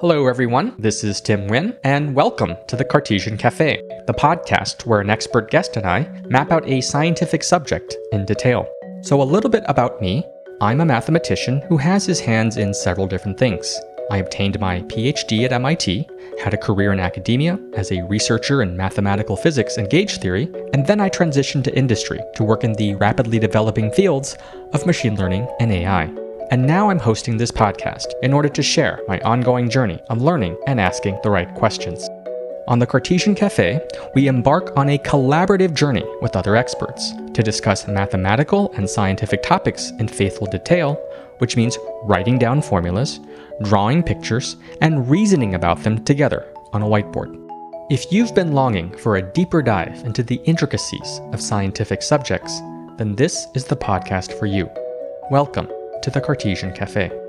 Hello, everyone. This is Tim Nguyen, and welcome to the Cartesian Cafe, the podcast where an expert guest and I map out a scientific subject in detail. So, a little bit about me I'm a mathematician who has his hands in several different things. I obtained my PhD at MIT, had a career in academia as a researcher in mathematical physics and gauge theory, and then I transitioned to industry to work in the rapidly developing fields of machine learning and AI. And now I'm hosting this podcast in order to share my ongoing journey of learning and asking the right questions. On the Cartesian Cafe, we embark on a collaborative journey with other experts to discuss mathematical and scientific topics in faithful detail, which means writing down formulas, drawing pictures, and reasoning about them together on a whiteboard. If you've been longing for a deeper dive into the intricacies of scientific subjects, then this is the podcast for you. Welcome to the Cartesian Cafe.